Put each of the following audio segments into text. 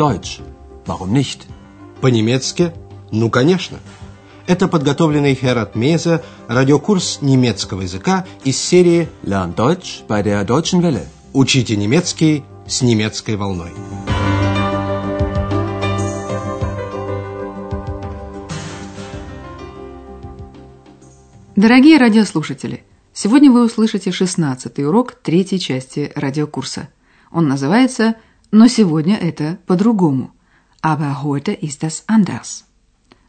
Deutsch. Warum nicht? По-немецки? Ну, конечно. Это подготовленный Херат Меза радиокурс немецкого языка из серии Lern Deutsch bei der Deutschen Welle. «Учите немецкий с немецкой волной». Дорогие радиослушатели, сегодня вы услышите 16 урок третьей части радиокурса. Он называется «Но сегодня это по-другому». Aber heute ist das anders.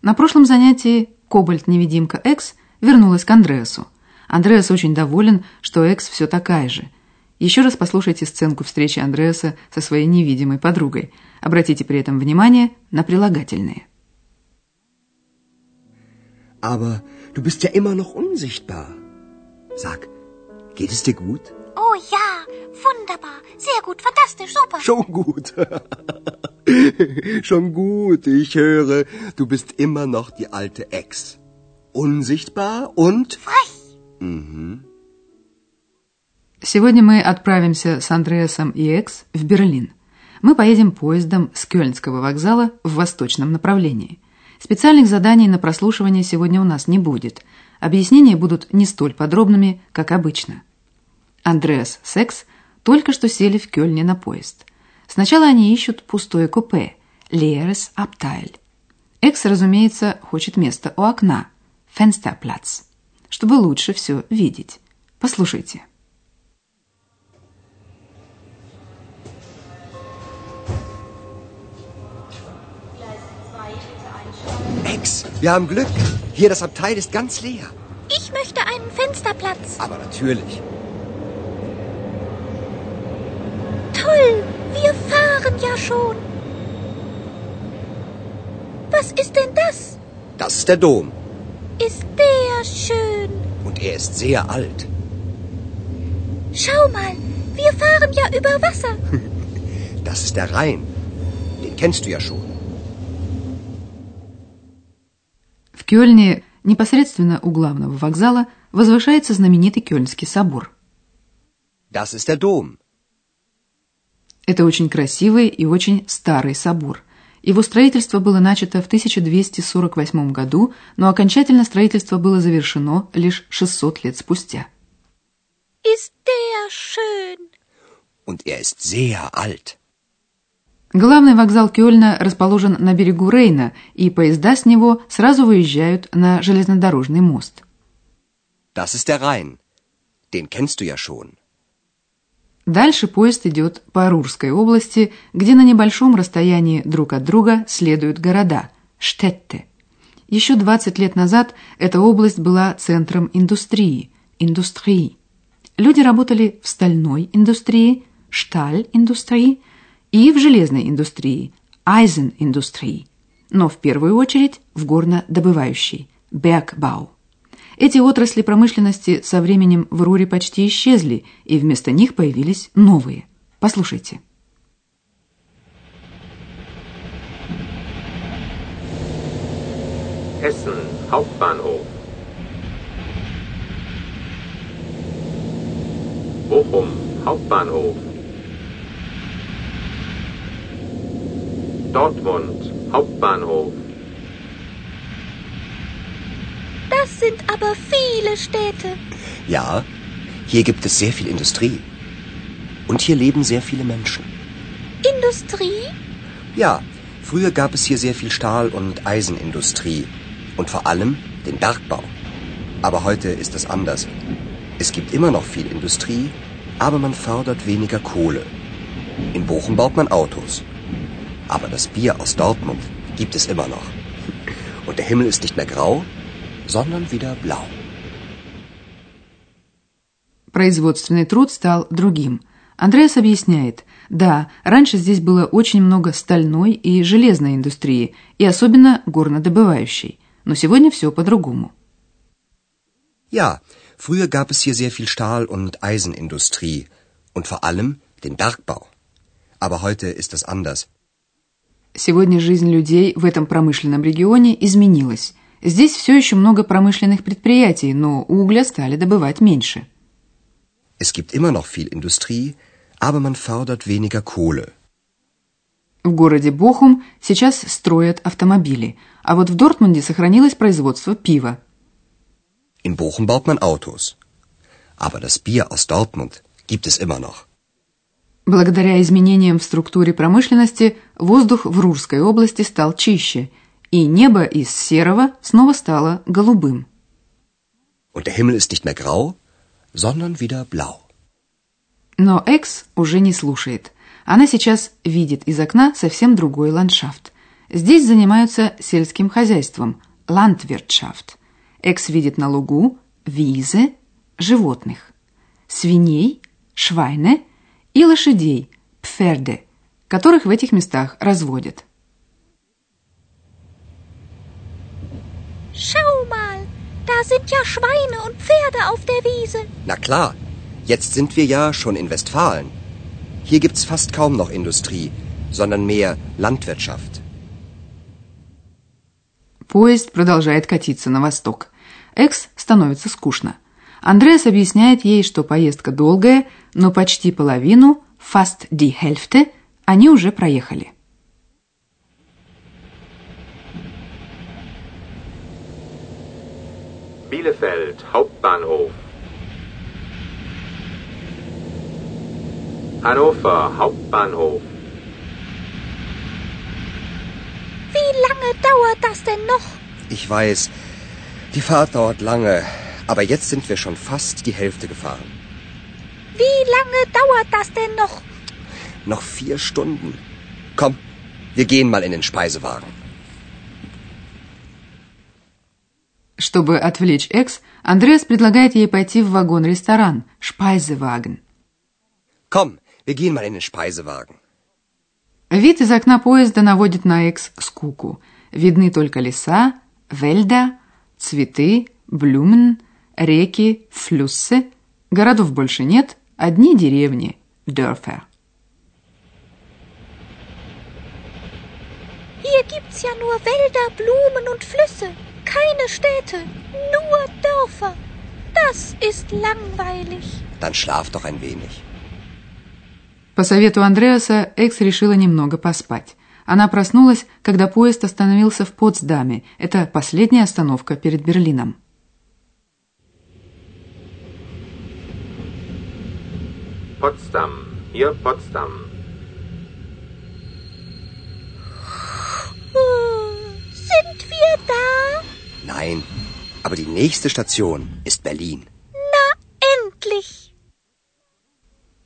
На прошлом занятии Кобальт-невидимка Экс вернулась к Андреасу. Андреас очень доволен, что Экс все такая же. Еще раз послушайте сценку встречи Андреаса со своей невидимой подругой. Обратите при этом внимание на прилагательные. Aber Du bist ja immer noch unsichtbar. Sag, geht es dir gut? Oh ja, wunderbar, sehr gut, fantastisch, super. Schon gut. Schon gut, ich höre, du bist immer noch die alte Ex. Unsichtbar und... Frech. Mhm. Сегодня мы отправимся с Андреасом и Экс в Берлин. Мы поедем поездом с Кёльнского вокзала в восточном направлении – Специальных заданий на прослушивание сегодня у нас не будет. Объяснения будут не столь подробными, как обычно. Андреас Секс только что сели в Кёльне на поезд. Сначала они ищут пустое купе Leeres Abteil. Экс, разумеется, хочет место у окна Fensterplatz, чтобы лучше все видеть. Послушайте. Max, wir haben Glück. Hier, das Abteil ist ganz leer. Ich möchte einen Fensterplatz. Aber natürlich. Toll, wir fahren ja schon. Was ist denn das? Das ist der Dom. Ist der schön. Und er ist sehr alt. Schau mal, wir fahren ja über Wasser. Das ist der Rhein. Den kennst du ja schon. Кёльне, непосредственно у главного вокзала, возвышается знаменитый Кёльнский собор. Das ist der Dom. Это очень красивый и очень старый собор. Его строительство было начато в 1248 году, но окончательно строительство было завершено лишь 600 лет спустя. Ist der schön. Und er ist sehr alt. Главный вокзал Кёльна расположен на берегу Рейна, и поезда с него сразу выезжают на железнодорожный мост. Das ist der Rhein. Den kennst du ja schon. Дальше поезд идет по Рурской области, где на небольшом расстоянии друг от друга следуют города – Штетте. Еще 20 лет назад эта область была центром индустрии – индустрии. Люди работали в стальной индустрии – шталь-индустрии – и в железной индустрии, Айзен-индустрии, но в первую очередь в горнодобывающей, Bergbau. Эти отрасли промышленности со временем в Руре почти исчезли, и вместо них появились новые. Послушайте. Essen Hauptbahnhof Bochum Hauptbahnhof Dortmund Hauptbahnhof. Sind aber viele Städte. Ja, hier gibt es sehr viel Industrie. Und hier leben sehr viele Menschen. Industrie? Ja, früher gab es hier sehr viel Stahl- und Eisenindustrie. Und vor allem den Bergbau. Aber heute ist es anders. Es gibt immer noch viel Industrie, aber man fördert weniger Kohle. In Bochum baut man Autos. Aber das Bier aus Dortmund gibt es immer noch. Und der Himmel ist nicht mehr grau, sondern wieder blau. Производственный труд стал другим. Андреас объясняет, да, раньше здесь было очень много стальной и железной индустрии, и особенно горнодобывающей. Но сегодня все по-другому. Ja, früher gab es hier sehr viel Stahl- und Eisenindustrie und vor allem den Bergbau. Aber heute ist es anders. Сегодня жизнь людей в этом промышленном регионе изменилась. Здесь все еще много промышленных предприятий, но угля стали добывать меньше. Es gibt immer noch viel Industrie, aber man fördert weniger Kohle. В городе Бохум сейчас строят автомобили, а вот в Дортмунде сохранилось производство пива. In Bochum baut man Autos. Aber das Bier aus Dortmund gibt es immer noch. Благодаря изменениям в структуре промышленности воздух в Рурской области стал чище, и небо из серого снова стало голубым. Und der Himmel ist nicht mehr grau, sondern wieder blau. Но Экс уже не слушает. Она сейчас видит из окна совсем другой ландшафт. Здесь занимаются сельским хозяйством – Landwirtschaft. Экс видит на лугу визе – животных, свиней – швайне и лошадей – пферде, которых в этих местах разводят. Schau mal, da sind ja Schweine und Pferde auf der Wiese. Na klar, jetzt sind wir ja schon in Westfalen. Hier gibt's fast kaum noch Industrie, sondern mehr Landwirtschaft. Поезд продолжает катиться на восток. Экс становится скучно. Андреас объясняет ей, что поездка долгая, но почти половину, fast die Hälfte, они уже проехали. Bielefeld Hauptbahnhof. Hannover Hauptbahnhof. Wie lange dauert das denn noch? Ich weiß, die Fahrt dauert lange, aber jetzt sind wir schon fast die Hälfte gefahren. Wie lange dauert das denn noch? Noch vier Stunden. Komm, wir gehen mal in den Speisewagen. Чтобы отвлечь Экс, Андреас предлагает ей пойти в вагон-ресторан Speisewagen. Komm, wir gehen mal in den Speisewagen. Вид из окна поезда наводит на Экс скуку. Видны только леса, вельда, цветы, блюмен, реки, флюссы. Городов больше нет, одни деревни, Dörfer. Hier gibt's ja nur Wälder, Blumen und Flüsse. Keine Städte, nur Dörfer. Das ist langweilig. Dann schlaf doch ein wenig. По совету Андреаса Экс решила немного поспать. Она проснулась, когда поезд остановился в Потсдаме. Это последняя остановка перед Берлином. Potsdam. Hier Potsdam. Sind wir da? Nein, aber die nächste Station ist Berlin. Na, endlich.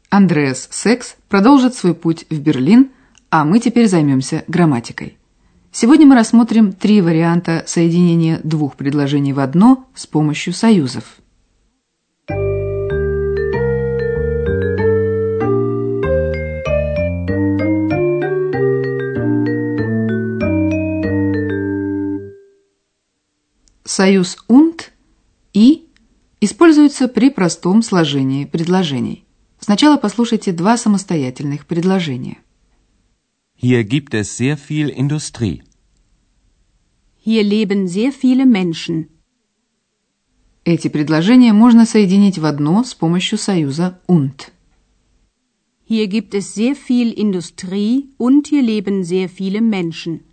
Андреас Секс продолжит свой путь в Берлин, а мы теперь займемся грамматикой. Сегодня мы рассмотрим три варианта соединения двух предложений в одно с помощью союзов. Союз und и используется при простом сложении предложений. Сначала послушайте два самостоятельных предложения. Hier gibt es sehr viel Industrie. Hier leben sehr viele Menschen. Эти предложения можно соединить в одно с помощью союза und. Hier gibt es sehr viel Industrie und hier leben sehr viele Menschen.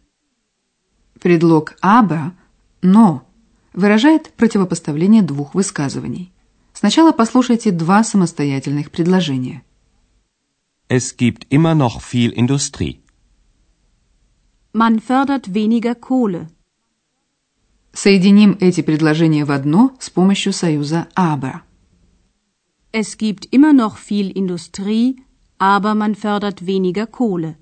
Предлог aber, но выражает противопоставление двух высказываний. Сначала послушайте два самостоятельных предложения. Es gibt immer noch viel Industrie. Man fördert weniger Kohle. Соединим эти предложения в одно с помощью союза aber. Es gibt immer noch viel Industrie, aber man fördert weniger Kohle.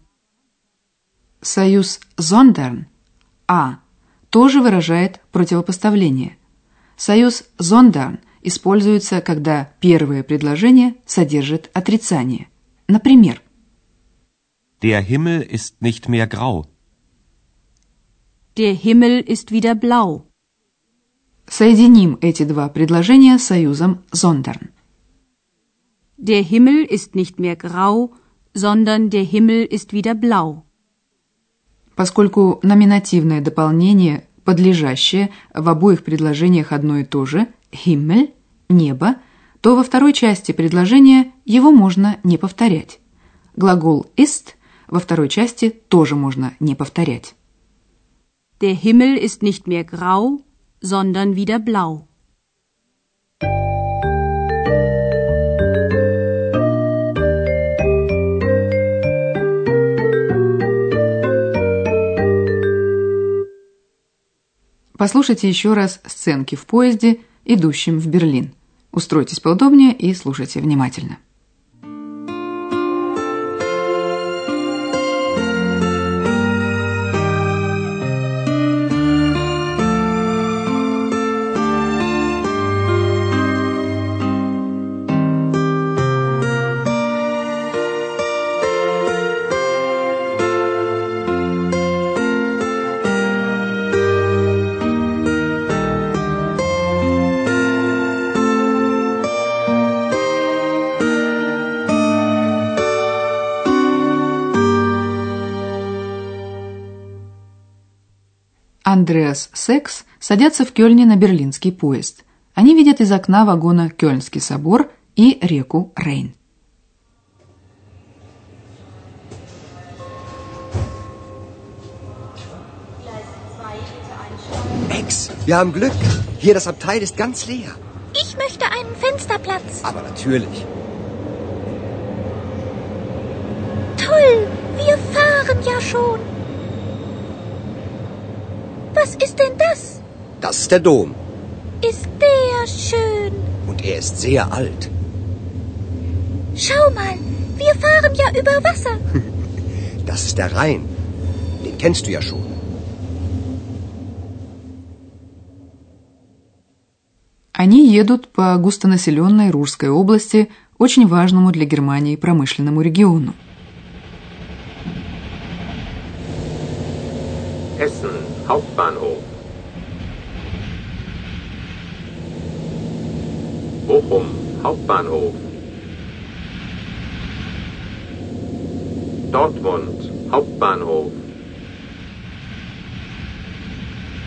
Союз sondern а тоже выражает противопоставление. Союз sondern используется, когда первое предложение содержит отрицание. Например, Der Himmel ist nicht mehr grau. Der Himmel ist wieder blau. соединим эти два предложения союзом sondern. Der Himmel ist nicht mehr grau, sondern der Himmel ist wieder blau. Поскольку номинативное дополнение, подлежащее в обоих предложениях одно и то же, Himmel, небо, то во второй части предложения его можно не повторять. Глагол ist во второй части тоже можно не повторять. Der Himmel ist nicht mehr grau, sondern wieder blau. Послушайте еще раз сценки в поезде, идущем в Берлин. Устройтесь поудобнее и слушайте внимательно. Андреас Секс садятся в Кёльне на берлинский поезд. Они видят из окна вагона Кёльнский собор и реку Рейн. Ex, wir haben Glück. Hier das Abteil ist ganz leer. Ich möchte einen Fensterplatz. Aber natürlich. Toll, wir fahren ja schon. Was ist denn das? Das ist der Dom. Ist der schön. Und er ist sehr alt. Schau mal, wir fahren ja über Wasser. Das ist der Rhein. Den kennst du ja schon. Они едут по густонаселенной Рурской области, очень важному для Германии промышленному региону. Essen Hauptbahnhof. Bochum Hauptbahnhof. Dortmund Hauptbahnhof.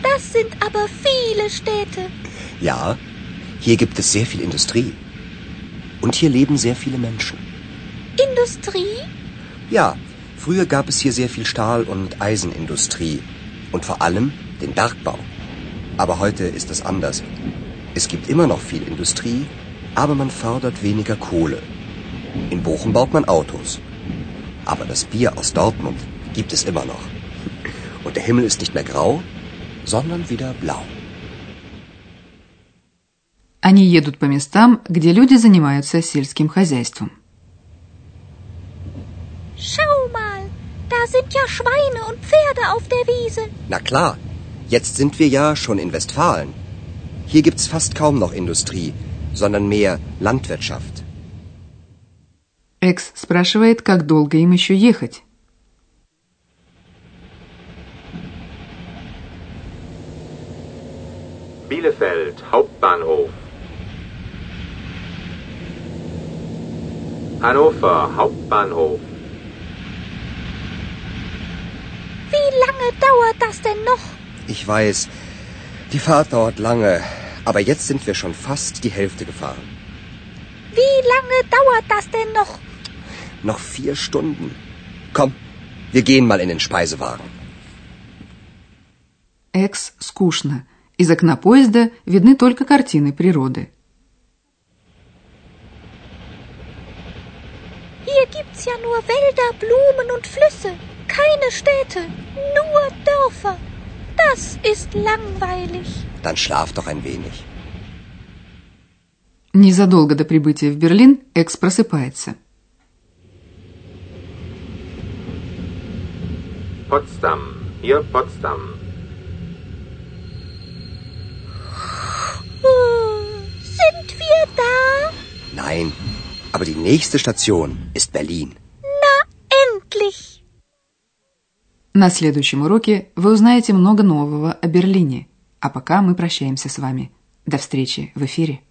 Das sind aber viele Städte. Ja, hier gibt es sehr viel Industrie. Und hier leben sehr viele Menschen. Industrie? Ja, früher gab es hier sehr viel Stahl- und Eisenindustrie Und vor allem den Bergbau. Aber heute ist es anders. Es gibt immer noch viel Industrie, aber man fördert weniger Kohle. In Bochum baut man Autos. Aber das Bier aus Dortmund gibt es immer noch. Und der Himmel ist nicht mehr grau, sondern wieder blau. Они едут по местам, где люди занимаются сельским хозяйством. sind ja Schweine und Pferde auf der Wiese. Na klar, jetzt sind wir ja schon in Westfalen. Hier gibt's fast kaum noch Industrie, sondern mehr Landwirtschaft. Экс спрашивает, как долго им еще ехать. Bielefeld Hauptbahnhof. Hannover Hauptbahnhof. dauert das denn noch? Ich weiß, die Fahrt dauert lange, aber jetzt sind wir schon fast die Hälfte gefahren. Wie lange dauert das denn noch? Noch vier Stunden. Komm, wir gehen mal in den Speisewagen. Экс скучно. Из окна поезда видны только картины природы. Hier gibt's ja nur Wälder, Blumen und Flüsse. Keine Städte, nur Dörfer. Das ist langweilig. Dann schlaf doch ein wenig. Незадолго до прибытия в Берлин Экс просыпается. Potsdam. Hier Potsdam. Sind wir da? Nein, aber die nächste Station ist Berlin. На следующем уроке вы узнаете много нового о Берлине. А пока мы прощаемся с вами. До встречи в эфире.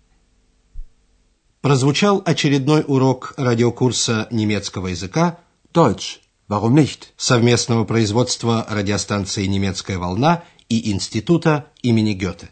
Прозвучал очередной урок радиокурса немецкого языка Deutsch. Warum nicht? совместного производства радиостанции «Немецкая волна» и Института имени Гёте.